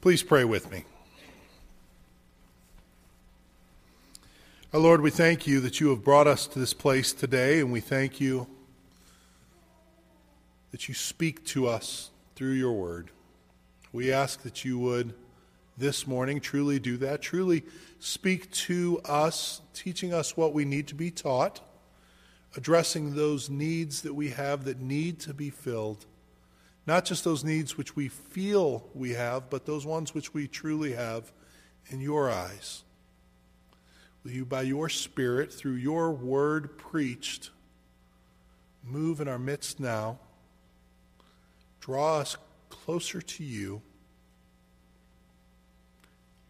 Please pray with me. Our Lord, we thank you that you have brought us to this place today, and we thank you that you speak to us through your word. We ask that you would this morning truly do that, truly speak to us, teaching us what we need to be taught, addressing those needs that we have that need to be filled. Not just those needs which we feel we have, but those ones which we truly have in your eyes. Will you, by your Spirit, through your word preached, move in our midst now, draw us closer to you,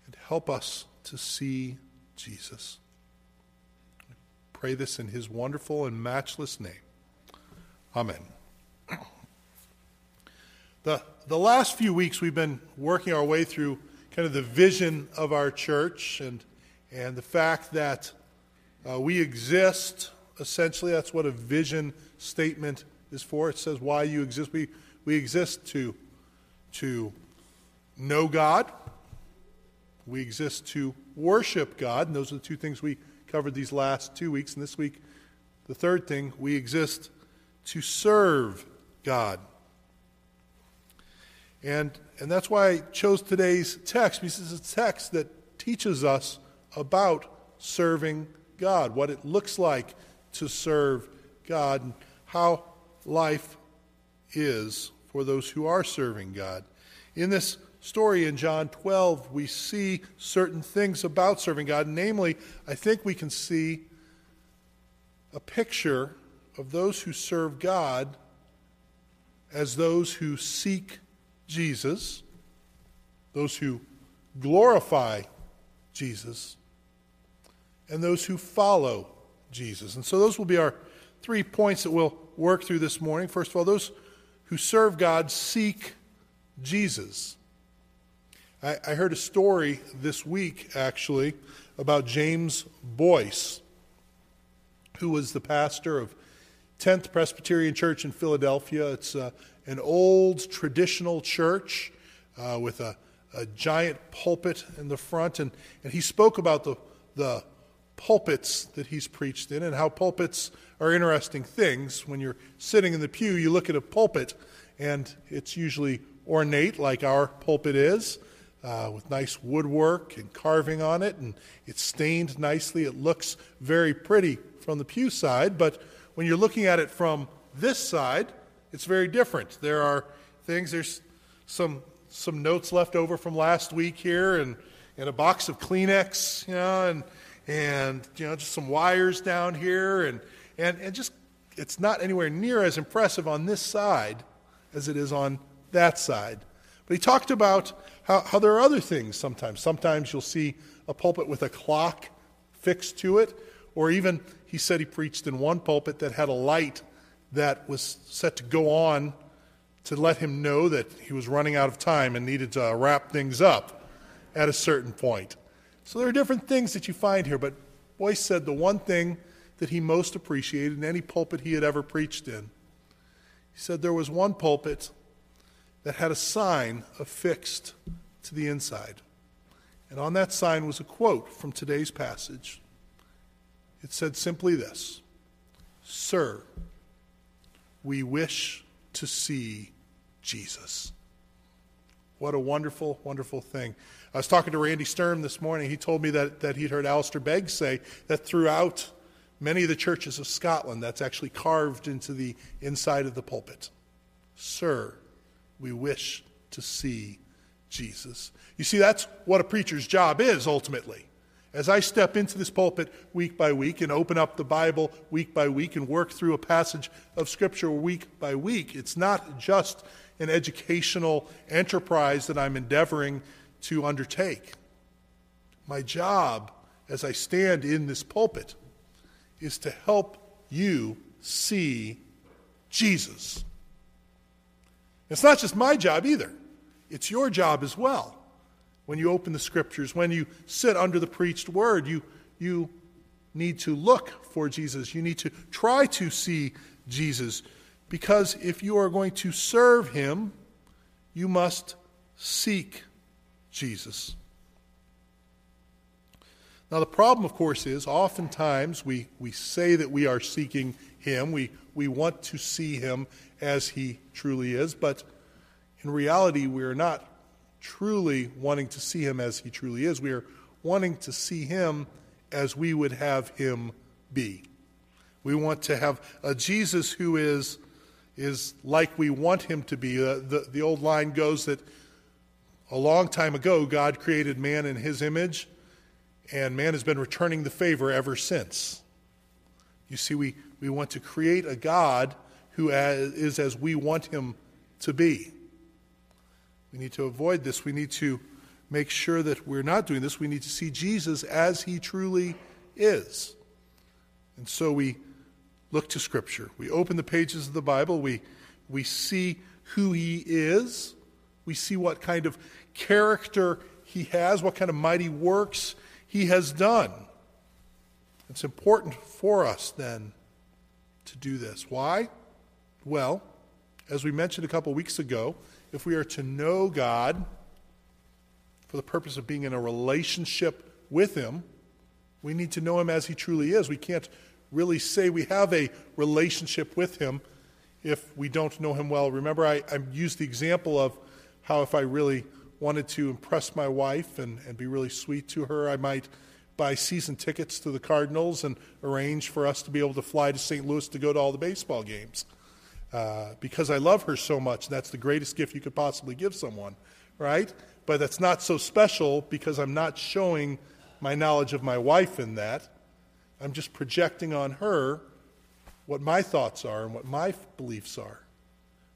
and help us to see Jesus. I pray this in his wonderful and matchless name. Amen. The, the last few weeks, we've been working our way through kind of the vision of our church and, and the fact that uh, we exist. Essentially, that's what a vision statement is for. It says why you exist. We, we exist to, to know God, we exist to worship God, and those are the two things we covered these last two weeks. And this week, the third thing, we exist to serve God. And, and that's why I chose today's text, because it's a text that teaches us about serving God, what it looks like to serve God, and how life is for those who are serving God. In this story in John 12, we see certain things about serving God. Namely, I think we can see a picture of those who serve God as those who seek Jesus, those who glorify Jesus, and those who follow Jesus. And so those will be our three points that we'll work through this morning. First of all, those who serve God seek Jesus. I, I heard a story this week, actually, about James Boice, who was the pastor of 10th Presbyterian Church in Philadelphia. It's uh, an old traditional church uh, with a, a, giant pulpit in the front. And, and he spoke about the, the pulpits that he's preached in and how pulpits are interesting things. When you're sitting in the pew, you look at a pulpit, and it's usually ornate, like our pulpit is. Uh, with nice woodwork and carving on it, and it's stained nicely. It looks very pretty from the pew side, but when you're looking at it from this side, it's very different. There are things, there's some, some notes left over from last week here, and, and a box of Kleenex, you know, and, and you know, just some wires down here, and, and, and just it's not anywhere near as impressive on this side as it is on that side. But he talked about how, how there are other things sometimes. Sometimes you'll see a pulpit with a clock fixed to it, or even he said he preached in one pulpit that had a light that was set to go on to let him know that he was running out of time and needed to uh, wrap things up at a certain point. So there are different things that you find here, but Boice said the one thing that he most appreciated in any pulpit he had ever preached in, he said there was one pulpit that had a sign affixed to the inside. And on that sign was a quote from today's passage. It said simply this Sir, we wish to see Jesus. What a wonderful, wonderful thing. I was talking to Randy Sturm this morning. He told me that, that he'd heard Alistair Begg say that throughout many of the churches of Scotland, that's actually carved into the inside of the pulpit. Sir, we wish to see Jesus. You see, that's what a preacher's job is ultimately. As I step into this pulpit week by week and open up the Bible week by week and work through a passage of Scripture week by week, it's not just an educational enterprise that I'm endeavoring to undertake. My job as I stand in this pulpit is to help you see Jesus. It's not just my job either, it's your job as well when you open the scriptures, when you sit under the preached word, you, you need to look for Jesus. You need to try to see Jesus. Because if you are going to serve him, you must seek Jesus. Now, the problem, of course, is oftentimes we, we say that we are seeking Him, we, we want to see Him as He truly is, but in reality, we are not truly wanting to see Him as He truly is. We are wanting to see Him as we would have Him be. We want to have a Jesus who is, is like we want Him to be. Uh, the, the old line goes that a long time ago, God created man in His image and man has been returning the favor ever since. You see, we, we want to create a God who is as we want him to be. We need to avoid this. We need to make sure that we're not doing this. We need to see Jesus as he truly is. And so we look to Scripture. We open the pages of the Bible. We, we see who he is. We see what kind of character he has, what kind of mighty works he has done. It's important for us then to do this. Why? Well, as we mentioned a couple weeks ago, if we are to know God for the purpose of being in a relationship with Him, we need to know Him as He truly is. We can't really say we have a relationship with Him if we don't know Him well. Remember, I, I used the example of how if I really wanted to impress my wife and, and be really sweet to her, I might buy season tickets to the Cardinals and arrange for us to be able to fly to St. Louis to go to all the baseball games. Uh, because I love her so much, that's the greatest gift you could possibly give someone, right? But that's not so special because I'm not showing my knowledge of my wife in that. I'm just projecting on her what my thoughts are and what my beliefs are.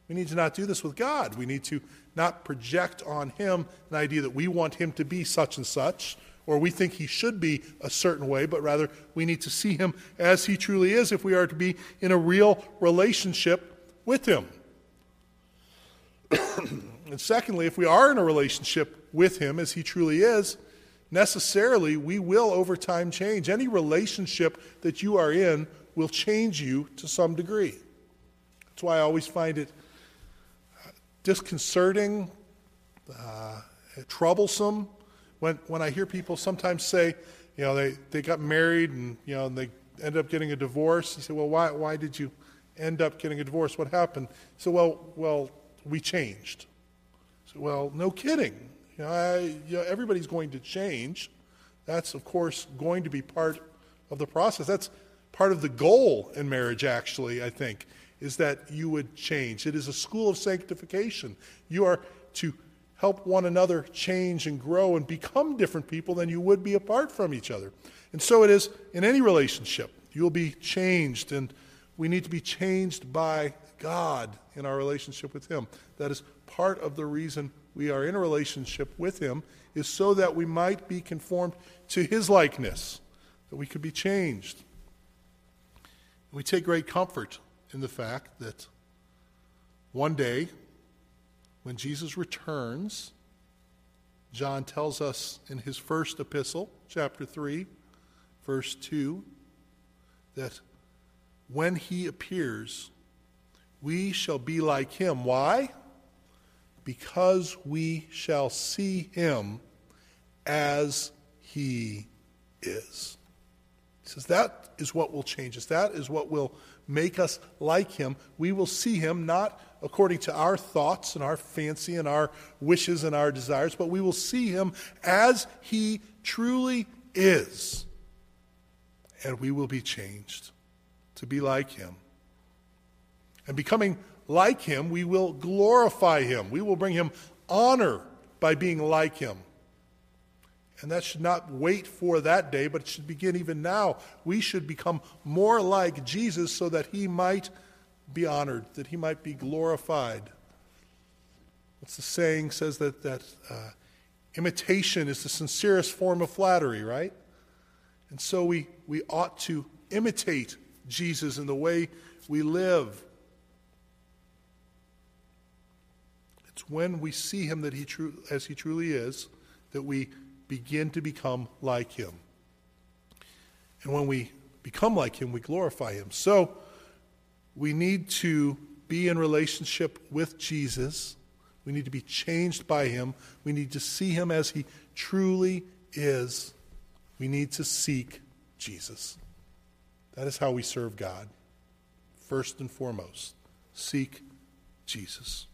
We need to not do this with God. We need to not project on him an idea that we want him to be such and such, or we think he should be a certain way, but rather we need to see him as he truly is if we are to be in a real relationship with him. and secondly, if we are in a relationship with him as he truly is, necessarily we will over time change. Any relationship that you are in will change you to some degree. That's why I always find it disconcerting, uh, troublesome. When, when I hear people sometimes say, you know, they, they got married and, you know, and they end up getting a divorce. You say, well, why, why did you end up getting a divorce? What happened? So, well, well, we changed. So, well, no kidding. You know, I, you know, everybody's going to change. That's, of course, going to be part of the process. That's part of the goal in marriage, actually, I think, is that you would change. It is a school of sanctification. You are to help one another change and grow and become different people than you would be apart from each other. And so it is in any relationship. You'll be changed, and we need to be changed by God in our relationship with Him. That is part of the reason we are in a relationship with Him, is so that we might be conformed to His likeness, that we could be changed. We take great comfort in the fact that one day, when Jesus returns, John tells us in his first epistle, chapter 3, verse 2, that when he appears, we shall be like him. Why? Because we shall see him as he is. He says that is what will change us. That is what will make us like him. We will see him not according to our thoughts and our fancy and our wishes and our desires, but we will see him as he truly is. And we will be changed to be like him. And becoming like him, we will glorify him. We will bring him honor by being like him. And that should not wait for that day, but it should begin even now. We should become more like Jesus so that he might be honored, that he might be glorified. What's the saying says that, that uh, imitation is the sincerest form of flattery, right? And so we, we ought to imitate Jesus in the way we live. It's when we see him that he as he truly is that we begin to become like him. And when we become like him, we glorify him. So we need to be in relationship with Jesus We need to be changed by him. We need to see him as he truly is. We need to seek Jesus. That is how we serve God. First and foremost, seek Jesus.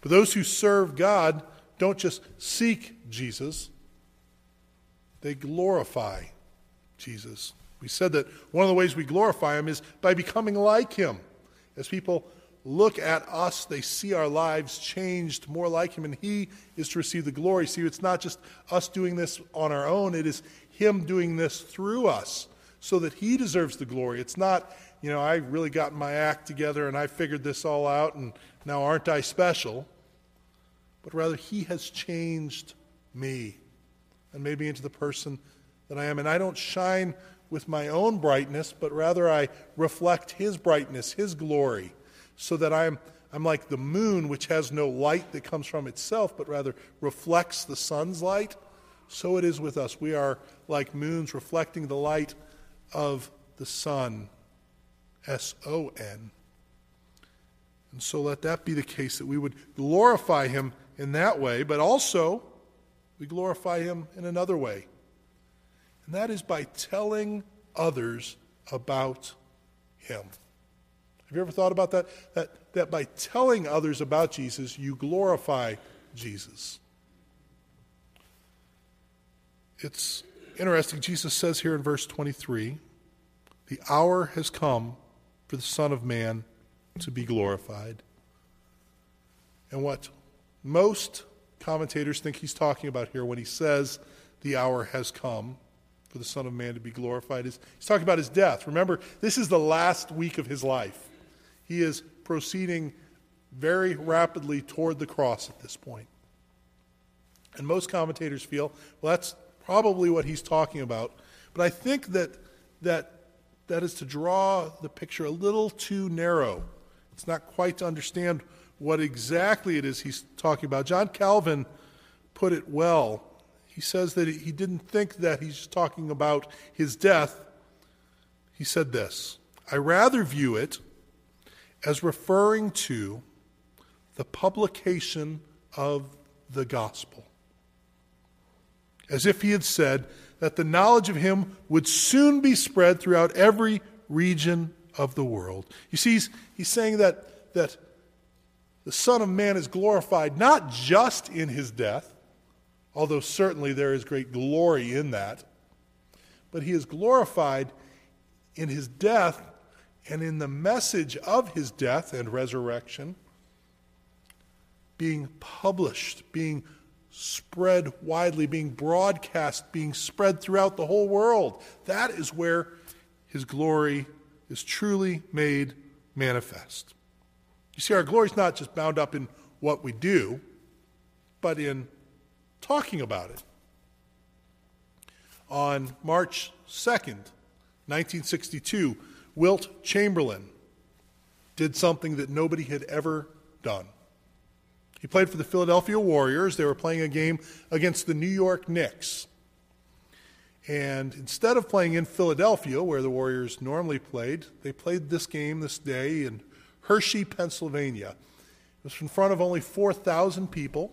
But those who serve God don't just seek Jesus, they glorify Jesus. We said that one of the ways we glorify him is by becoming like him. As people look at us, they see our lives changed more like him, and he is to receive the glory. See, it's not just us doing this on our own, it is him doing this through us so that he deserves the glory. It's not, you know, I really got my act together and I figured this all out, and now aren't I special? But rather, he has changed me and made me into the person that I am. And I don't shine with my own brightness, but rather I reflect his brightness, his glory so that I'm, I'm like the moon, which has no light that comes from itself, but rather reflects the sun's light. So it is with us. We are like moons reflecting the light of the Son, S O N. And so let that be the case that we would glorify him in that way, but also we glorify him in another way. And that is by telling others about him. Have you ever thought about that? That, that by telling others about Jesus, you glorify Jesus. It's interesting. Jesus says here in verse 23 the hour has come for the Son of Man to be glorified. And what most commentators think he's talking about here when he says the hour has come for the Son of Man to be glorified is he's talking about his death. Remember, this is the last week of his life. He is proceeding very rapidly toward the cross at this point. And most commentators feel, well, that's probably what he's talking about. But I think that that, that is to draw the picture a little too narrow. It's not quite to understand what exactly it is he's talking about. John Calvin put it well. He says that he didn't think that he's talking about his death. He said this I rather view it as referring to the publication of the gospel. As if he had said that the knowledge of him would soon be spread throughout every region of the world. You see, he's, he's saying that, that the Son of Man is glorified not just in his death, although certainly there is great glory in that, but he is glorified in his death and in the message of his death and resurrection being published, being spread widely, being broadcast, being spread throughout the whole world. That is where his glory is truly made manifest. You see, our glory is not just bound up in what we do, but in talking about it. On March 2nd, 1962, Wilt Chamberlain did something that nobody had ever done. He played for the Philadelphia Warriors. They were playing a game against the New York Knicks. And instead of playing in Philadelphia, where the Warriors normally played, they played this game this day in Hershey, Pennsylvania. It was in front of only 4,000 people.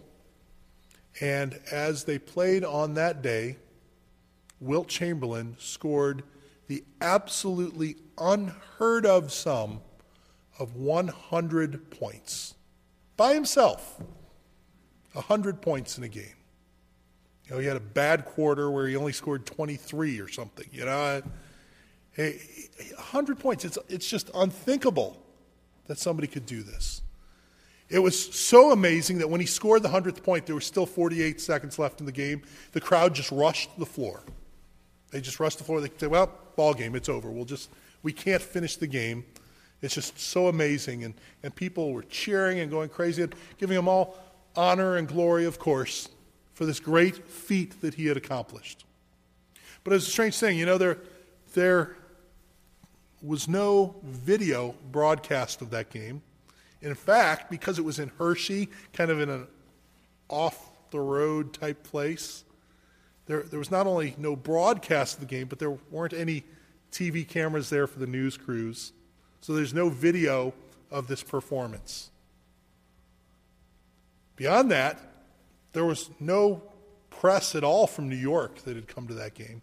And as they played on that day, Wilt Chamberlain scored the absolutely unheard of sum of 100 points by himself. 100 points in a game. You know, he had a bad quarter where he only scored 23 or something. You know, hey, 100 points. It's, it's just unthinkable that somebody could do this. It was so amazing that when he scored the 100th point, there were still 48 seconds left in the game. The crowd just rushed the floor. They just rushed the floor. They said, well, ball game. It's over. We'll just we can't finish the game. It's just so amazing, and and people were cheering and going crazy, and giving him all honor and glory, of course, for this great feat that he had accomplished. But it's a strange thing, you know. There there was no video broadcast of that game. In fact, because it was in Hershey, kind of in an off the road type place, there, there was not only no broadcast of the game, but there weren't any TV cameras there for the news crews. So there's no video of this performance. Beyond that, there was no press at all from New York that had come to that game.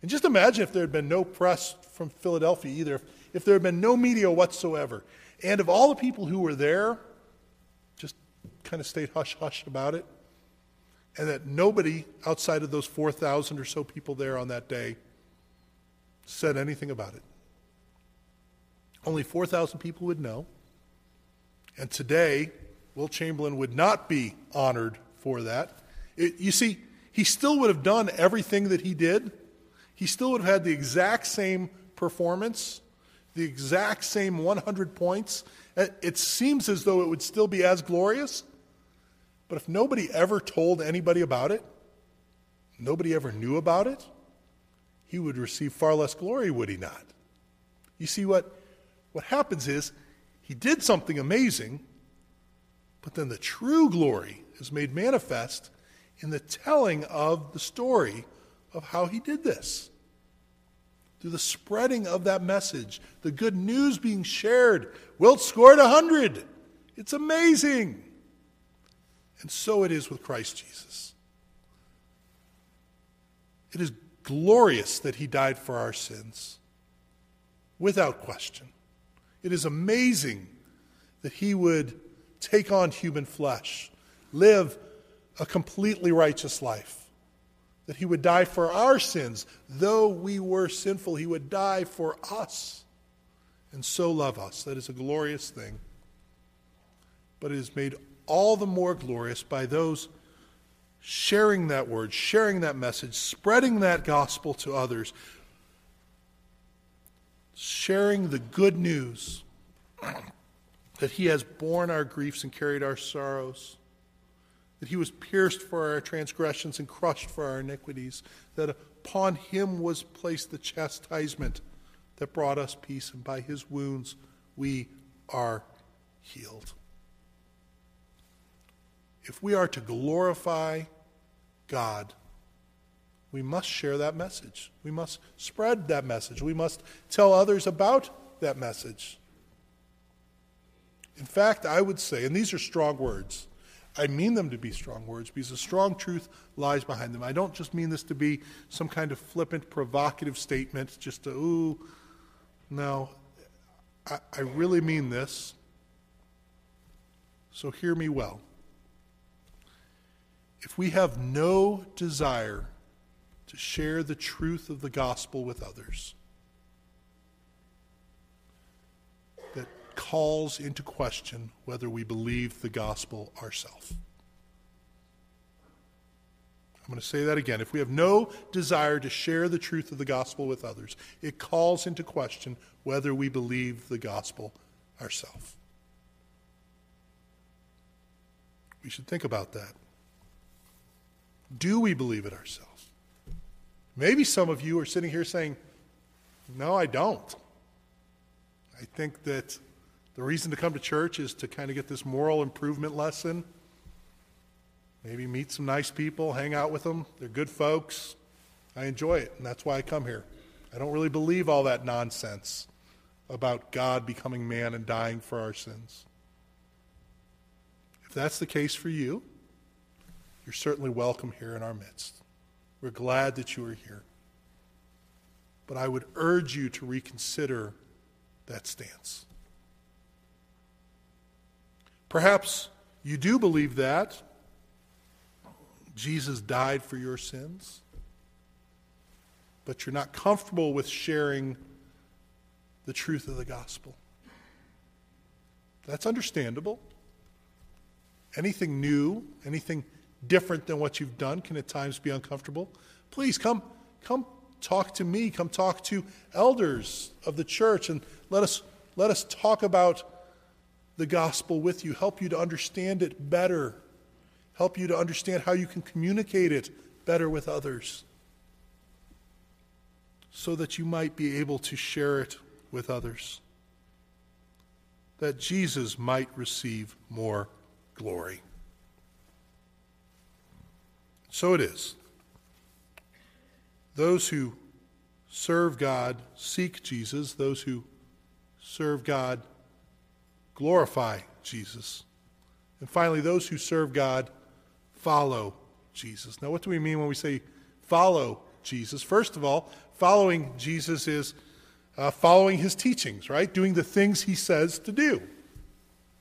And just imagine if there had been no press from Philadelphia either, if, if there had been no media whatsoever. And of all the people who were there, just kind of stayed hush hush about it. And that nobody outside of those 4,000 or so people there on that day said anything about it. Only 4,000 people would know. And today, Wilt Chamberlain would not be honored for that. It, you see, he still would have done everything that he did. He still would have had the exact same performance, the exact same 100 points. Uh, it seems as though it would still be as glorious. But if nobody ever told anybody about it, nobody ever knew about it, he would receive far less glory, would he not? You see, what, what happens is he did something amazing, but then the true glory is made manifest in the telling of the story of how he did this. Through the spreading of that message, the good news being shared. Wilt scored a hundred. It's amazing. And so it is with Christ Jesus. It is glorious that he died for our sins, without question. It is amazing that he would take on human flesh, live a completely righteous life, that he would die for our sins. Though we were sinful, he would die for us and so love us. That is a glorious thing. But it is made all the more glorious by those sharing that word, sharing that message, spreading that gospel to others, sharing the good news that he has borne our griefs and carried our sorrows, that he was pierced for our transgressions and crushed for our iniquities, that upon him was placed the chastisement that brought us peace, and by his wounds we are healed. If we are to glorify God, we must share that message. We must spread that message. We must tell others about that message. In fact, I would say, and these are strong words, I mean them to be strong words because a strong truth lies behind them. I don't just mean this to be some kind of flippant, provocative statement, just to, ooh, no. I, I really mean this. So hear me well if we have no desire to share the truth of the gospel with others, that calls into question whether we believe the gospel ourselves. I'm going to say that again. If we have no desire to share the truth of the gospel with others, it calls into question whether we believe the gospel ourselves. We should think about that. Do we believe it ourselves? Maybe some of you are sitting here saying, No, I don't. I think that the reason to come to church is to kind of get this moral improvement lesson. Maybe meet some nice people, hang out with them. They're good folks. I enjoy it, and that's why I come here. I don't really believe all that nonsense about God becoming man and dying for our sins. If that's the case for you, you're certainly welcome here in our midst. We're glad that you are here. But I would urge you to reconsider that stance. Perhaps you do believe that Jesus died for your sins, but you're not comfortable with sharing the truth of the gospel. That's understandable. Anything new, anything different than what you've done can at times be uncomfortable, please come, come talk to me. Come talk to elders of the church and let us, let us talk about the gospel with you, help you to understand it better, help you to understand how you can communicate it better with others so that you might be able to share it with others, that Jesus might receive more glory. So it is. Those who serve God seek Jesus, those who serve God glorify Jesus, And finally, those who serve God follow Jesus. Now, what do we mean when we say follow Jesus? First of all, following Jesus is uh, following his teachings, right? Doing the things he says to do.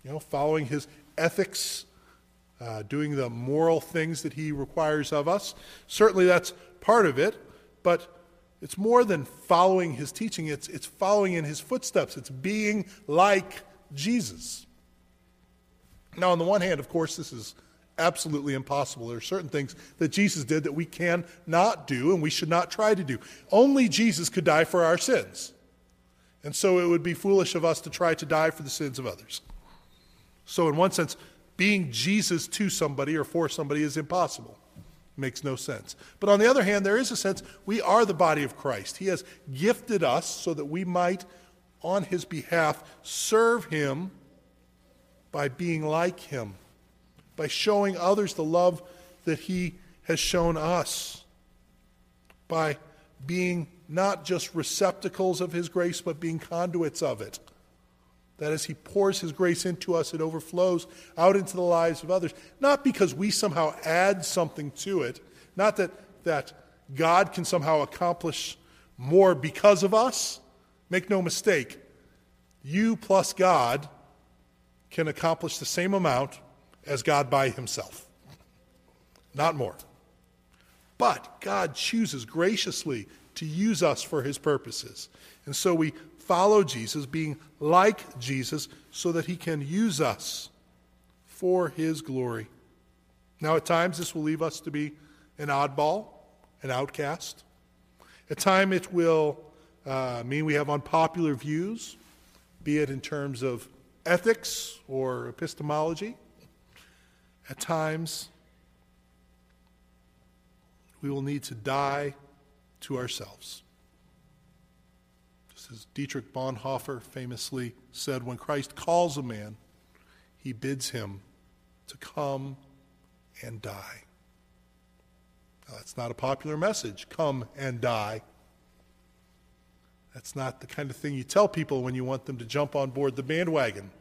You know, following his ethics, uh, doing the moral things that he requires of us. Certainly that's part of it, but it's more than following his teaching, it's, it's following in his footsteps. It's being like Jesus. Now, on the one hand, of course, this is absolutely impossible. There are certain things that Jesus did that we can not do and we should not try to do. Only Jesus could die for our sins. And so it would be foolish of us to try to die for the sins of others. So, in one sense, being Jesus to somebody or for somebody is impossible. Makes no sense. But on the other hand, there is a sense we are the body of Christ. He has gifted us so that we might, on his behalf, serve him by being like him, by showing others the love that he has shown us, by being not just receptacles of his grace, but being conduits of it. That as he pours his grace into us, it overflows out into the lives of others. Not because we somehow add something to it, not that, that God can somehow accomplish more because of us. Make no mistake, you plus God can accomplish the same amount as God by himself. Not more. But God chooses graciously to use us for his purposes. And so we follow Jesus, being like Jesus, so that he can use us for his glory. Now, at times, this will leave us to be an oddball, an outcast. At times, it will uh, mean we have unpopular views, be it in terms of ethics or epistemology. At times, we will need to die to ourselves. As Dietrich Bonhoeffer famously said, when Christ calls a man, he bids him to come and die. Now, that's not a popular message, come and die. That's not the kind of thing you tell people when you want them to jump on board the bandwagon.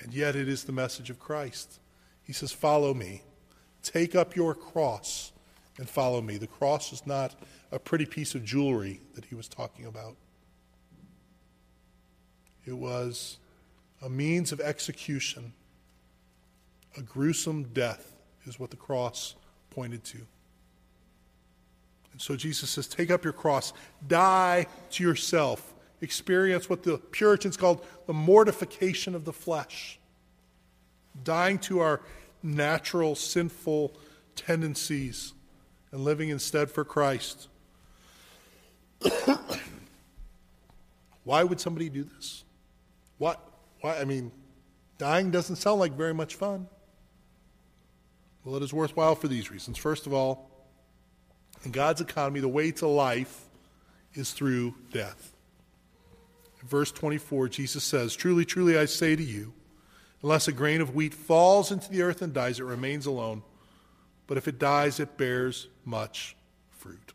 And yet, it is the message of Christ. He says, Follow me. Take up your cross and follow me. The cross is not a pretty piece of jewelry that he was talking about, it was a means of execution. A gruesome death is what the cross pointed to. And so Jesus says, Take up your cross, die to yourself, experience what the Puritans called the mortification of the flesh, dying to our natural sinful tendencies and living instead for Christ. Why would somebody do this? What? Why? I mean, dying doesn't sound like very much fun. Well, it is worthwhile for these reasons. First of all, in God's economy, the way to life is through death. In verse 24, Jesus says, Truly, truly, I say to you, unless a grain of wheat falls into the earth and dies, it remains alone but if it dies, it bears much fruit.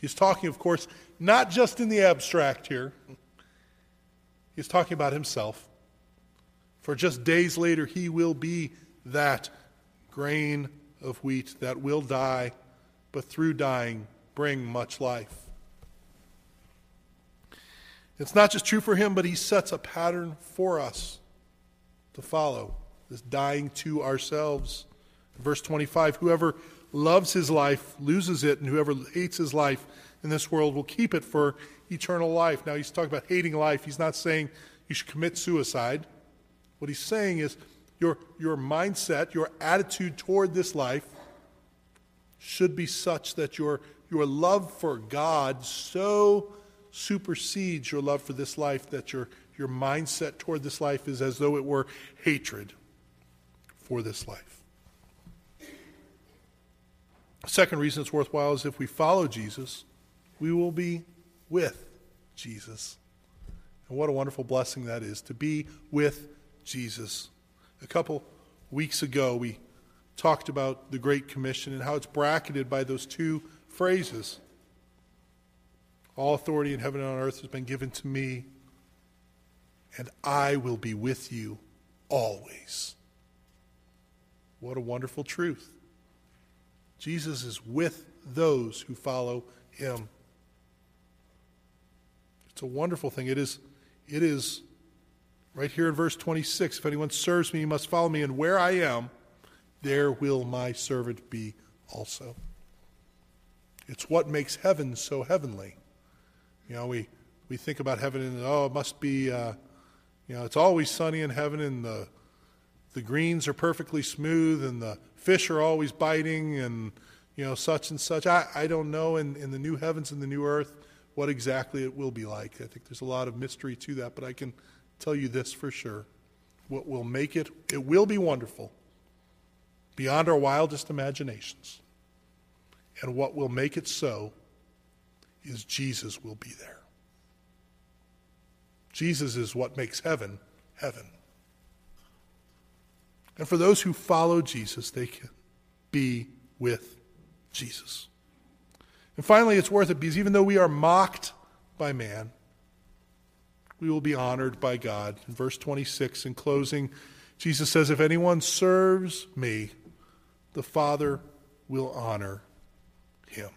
He's talking, of course, not just in the abstract here, he's talking about himself. For just days later, he will be that grain of wheat that will die, but through dying, bring much life. It's not just true for him, but he sets a pattern for us to follow this dying to ourselves. Verse 25 Whoever loves his life loses it, and whoever hates his life in this world will keep it for eternal life. Now, he's talking about hating life. He's not saying you should commit suicide. What he's saying is your, your mindset, your attitude toward this life should be such that your, your love for God so supersedes your love for this life that your, your mindset toward this life is as though it were hatred for this life. Second reason it's worthwhile is if we follow Jesus, we will be with Jesus. And what a wonderful blessing that is to be with Jesus. A couple weeks ago, we talked about the Great Commission and how it's bracketed by those two phrases All authority in heaven and on earth has been given to me. and I will be with you always. What a wonderful truth. Jesus is with those who follow him. It's a wonderful thing. It is, it is right here in verse 26 if anyone serves me, he must follow me, and where I am, there will my servant be also. It's what makes heaven so heavenly. You know, we, we think about heaven and, oh, it must be, uh, you know, it's always sunny in heaven and the, the greens are perfectly smooth and the fish are always biting and, you know, such and such. I, I don't know in, in the new heavens and the new earth what exactly it will be like. I think there's a lot of mystery to that, but I can tell you this for sure. What will make it, it will be wonderful beyond our wildest imaginations. And what will make it so is Jesus will be there. Jesus is what makes heaven heaven. And for those who follow Jesus, they can be with Jesus. And finally, it's worth it because even though we are mocked by man, we will be honored by God. In verse 26, in closing, Jesus says, If anyone serves me, the Father will honor him.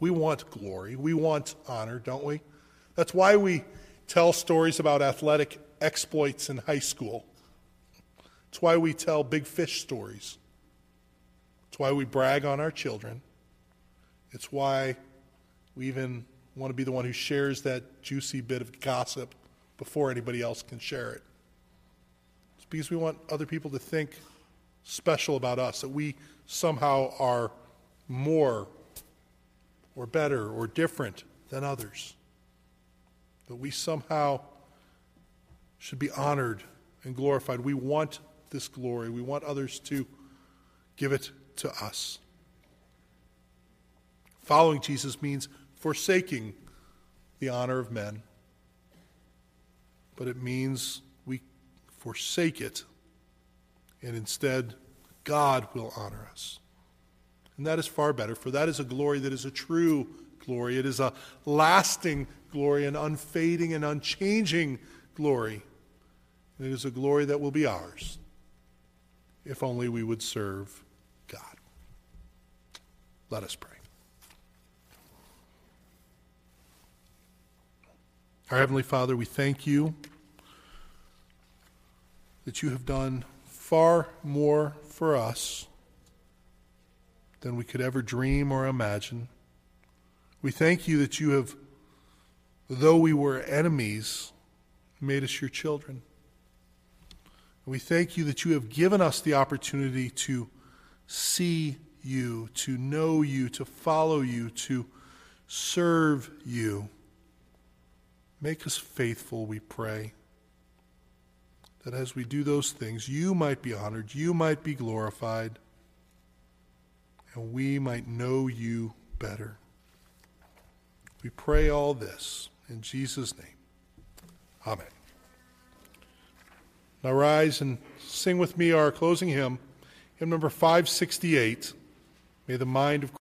We want glory. We want honor, don't we? That's why we tell stories about athletic exploits in high school. It's why we tell big fish stories. It's why we brag on our children. It's why we even want to be the one who shares that juicy bit of gossip before anybody else can share it. It's because we want other people to think special about us, that we somehow are more or better or different than others. That we somehow should be honored and glorified. We want this glory. We want others to give it to us. Following Jesus means forsaking the honor of men, but it means we forsake it, and instead, God will honor us. And that is far better, for that is a glory that is a true glory. It is a lasting glory, an unfading and unchanging glory. And it is a glory that will be ours if only we would serve God. Let us pray. Our Heavenly Father, we thank you that you have done far more for us than we could ever dream or imagine. We thank you that you have, though we were enemies, made us your children. We thank you that you have given us the opportunity to see you, to know you, to follow you, to serve you. Make us faithful, we pray. That as we do those things, you might be honored, you might be glorified, and we might know you better. We pray all this in Jesus' name. Amen. Now rise and sing with me our closing hymn, hymn number 568. May the mind of